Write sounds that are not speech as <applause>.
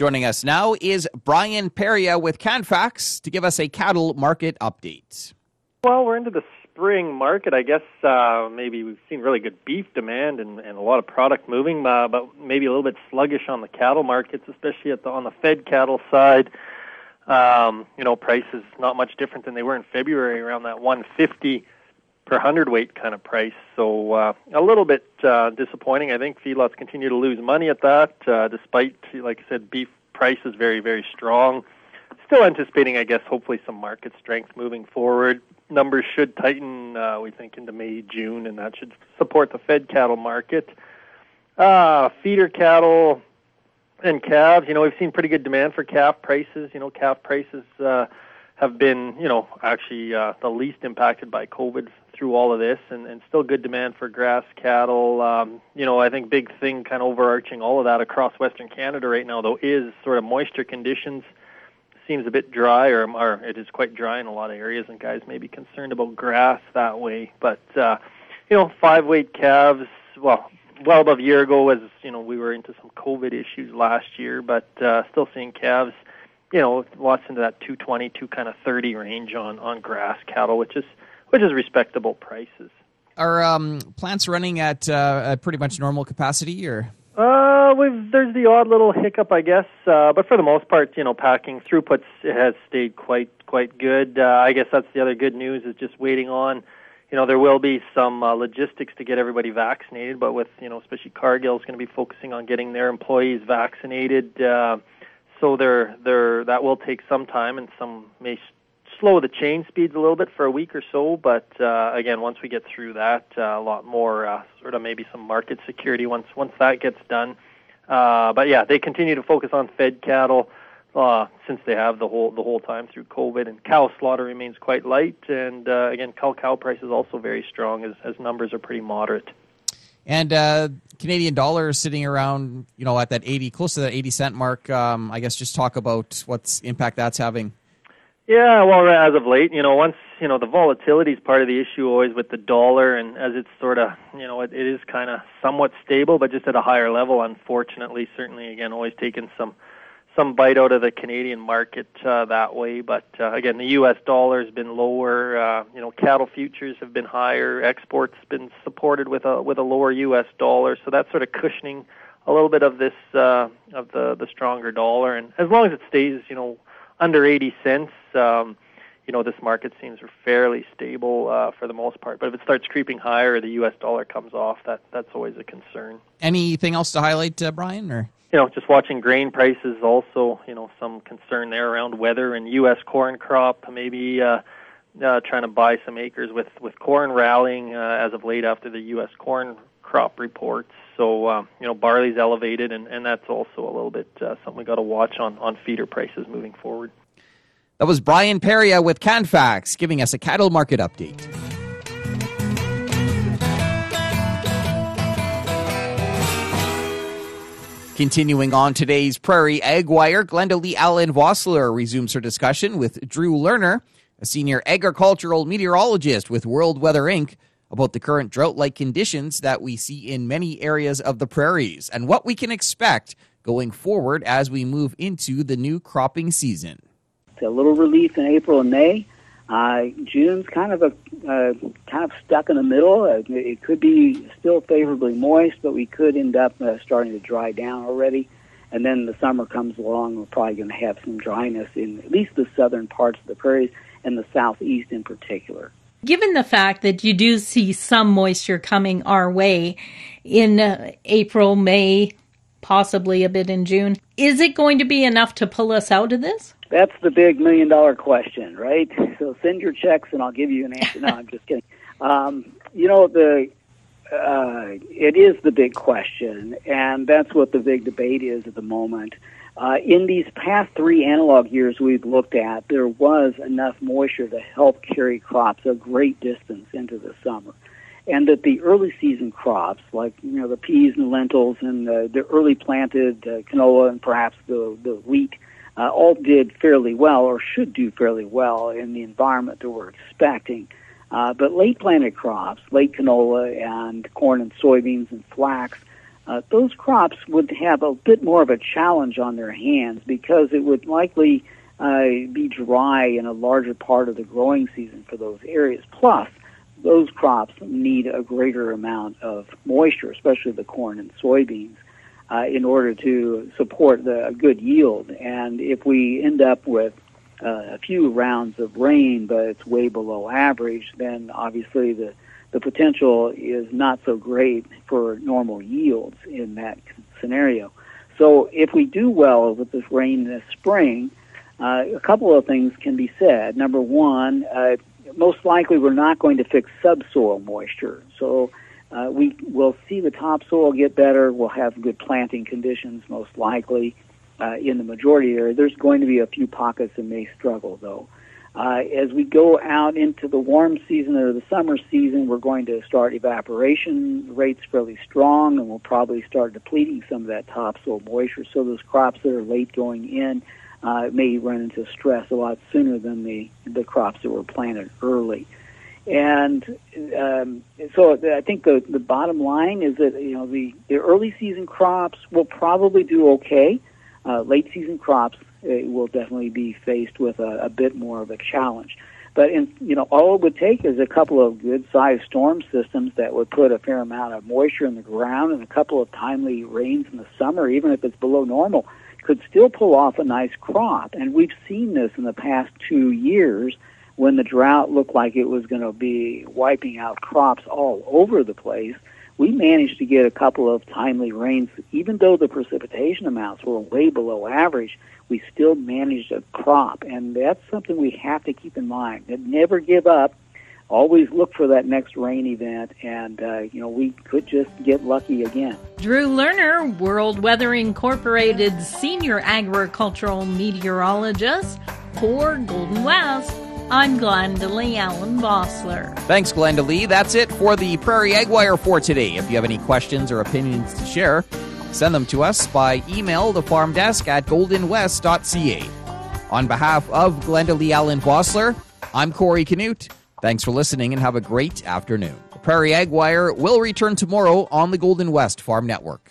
Joining us now is Brian Perillat with Canfax to give us a cattle market update. Well, we're into the spring market. I guess uh, maybe we've seen really good beef demand and, and a lot of product moving, uh, but maybe a little bit sluggish on the cattle markets, especially the, on the fed cattle side. Um, you know, prices not much different than they were in February, around that 150 per hundredweight kind of price. So uh, a little bit uh, disappointing. I think feedlots continue to lose money at that, uh, despite, like I said, beef price is very, very strong. Still anticipating, I guess, hopefully some market strength moving forward. Numbers should tighten, uh, we think, into May, June, and that should support the fed cattle market. Uh, feeder cattle and calves, you know, we've seen pretty good demand for calf prices. You know, calf prices uh, have been, you know, actually uh, the least impacted by COVID through all of this, and, and still good demand for grass cattle. Um, you know, I think big thing kind of overarching all of that across Western Canada right now, though, is sort of moisture conditions. Seems a bit dry, or, or it is quite dry in a lot of areas, and guys may be concerned about grass that way. But uh, you know, five weight calves, well, well above a year ago, as you know, we were into some COVID issues last year, but uh, still seeing calves you know, lots into that 220 to kind of 30 range on on grass cattle, which is which is respectable prices. Are um, plants running at uh, pretty much normal capacity, or? Uh, we've there's the odd little hiccup, I guess, uh, but for the most part, you know, packing throughputs has stayed quite quite good. Uh, I guess that's the other good news is just waiting on. You know, there will be some uh, logistics to get everybody vaccinated, but with you know, especially Cargill is going to be focusing on getting their employees vaccinated. Uh, so there, there that will take some time, and some may slow the chain speeds a little bit for a week or so, but uh, again, once we get through that, uh, a lot more uh, sort of maybe some market security once once that gets done. Uh, but yeah, they continue to focus on fed cattle uh, since they have the whole the whole time through COVID, and cow slaughter remains quite light, and uh, again, cow cow price is also very strong as as numbers are pretty moderate. And uh, Canadian dollar is sitting around, you know, at that eighty, close to that eighty cent mark. Um, I guess just talk about what's impact that's having. Yeah, well, as of late, you know, once you know the volatility is part of the issue always with the dollar, and as it's sort of, you know, it, it is kind of somewhat stable, but just at a higher level. Unfortunately, certainly, again, always taking some some bite out of the Canadian market uh, that way. But uh, again, the U.S. dollar has been lower. Uh, you know, cattle futures have been higher. Exports been supported with a with a lower U.S. dollar, so that's sort of cushioning a little bit of this uh, of the the stronger dollar. And as long as it stays, you know under 80 cents, um, you know, this market seems fairly stable uh, for the most part. But if it starts creeping higher, or the U.S. dollar comes off. That that's always a concern. Anything else to highlight, uh, Brian? Or you know, just watching grain prices. Also, you know, some concern there around weather and U.S. corn crop. Maybe uh, uh, trying to buy some acres with with corn rallying uh, as of late after the U.S. corn crop reports. So uh, you know, barley's elevated, and, and that's also a little bit uh, something we got to watch on on feeder prices moving forward. That was Brian Perillat with Canfax giving us a cattle market update. Continuing on today's Prairie Ag Wire, Glenda Lee Allen Vossler resumes her discussion with Drew Lerner, a senior agricultural meteorologist with World Weather Inc about the current drought like conditions that we see in many areas of the prairies and what we can expect going forward as we move into the new cropping season. A little relief in April and May. Uh, June's kind of a uh, kind of stuck in the middle. Uh, it could be still favorably moist, but we could end up uh, starting to dry down already. And then the summer comes along, we're probably going to have some dryness in at least the southern parts of the prairies and the southeast in particular. Given the fact that you do see some moisture coming our way in uh, April, May, possibly a bit in June, is it going to be enough to pull us out of this? That's the big million dollar question, right? So send your checks and I'll give you an answer. No, I'm just kidding. <laughs> Um, you know, the uh, it is the big question, and that's what the big debate is at the moment. Uh, in these past three analog years we've looked at, there was enough moisture to help carry crops a great distance into the summer. And that the early season crops, like you know the peas and lentils and the early planted uh, canola and perhaps the the wheat, uh, all did fairly well or should do fairly well in the environment that we're expecting. Uh, but late planted crops, late canola and corn and soybeans and flax, uh, those crops would have a bit more of a challenge on their hands because it would likely uh, be dry in a larger part of the growing season for those areas. Plus, those crops need a greater amount of moisture, especially the corn and soybeans, uh, in order to support the a good yield. And if we end up with uh, a few rounds of rain, but it's way below average, then obviously the the potential is not so great for normal yields in that scenario. So if we do well with this rain this spring, uh, a couple of things can be said. Number one, uh, most likely we're not going to fix subsoil moisture. So uh, we will see the topsoil get better. We'll have good planting conditions most likely uh, in the majority area. There's going to be a few pockets that may struggle though. Uh, as we go out into the warm season or the summer season, we're going to start evaporation rates fairly strong, and we'll probably start depleting some of that topsoil moisture. So those crops that are late going in uh, may run into stress a lot sooner than the the crops that were planted early. And um, so I think the the bottom line is that you know the, the early season crops will probably do okay. Uh, late season crops it will definitely be faced with a, a bit more of a challenge. But in, you know, all it would take is a couple of good-sized storm systems that would put a fair amount of moisture in the ground and a couple of timely rains in the summer, even if it's below normal, could still pull off a nice crop. And we've seen this in the past two years when the drought looked like it was going to be wiping out crops all over the place we managed to get a couple of timely rains. Even though the precipitation amounts were way below average, we still managed a crop. And that's something we have to keep in mind. never give up. Always look for that next rain event, and uh, you know we could just get lucky again. Drew Lerner, World Weather Incorporated senior agricultural meteorologist for Golden West. I'm Glenda Lee Allen Vossler. Thanks, Glenda Lee. That's it for the Prairie Ag Wire for today. If you have any questions or opinions to share, send them to us by email the farm desk at goldenwest.ca. On behalf of Glenda Lee Allen Vossler, I'm Corey Canute. Thanks for listening and have a great afternoon. The Prairie Ag Wire will return tomorrow on the Golden West Farm Network.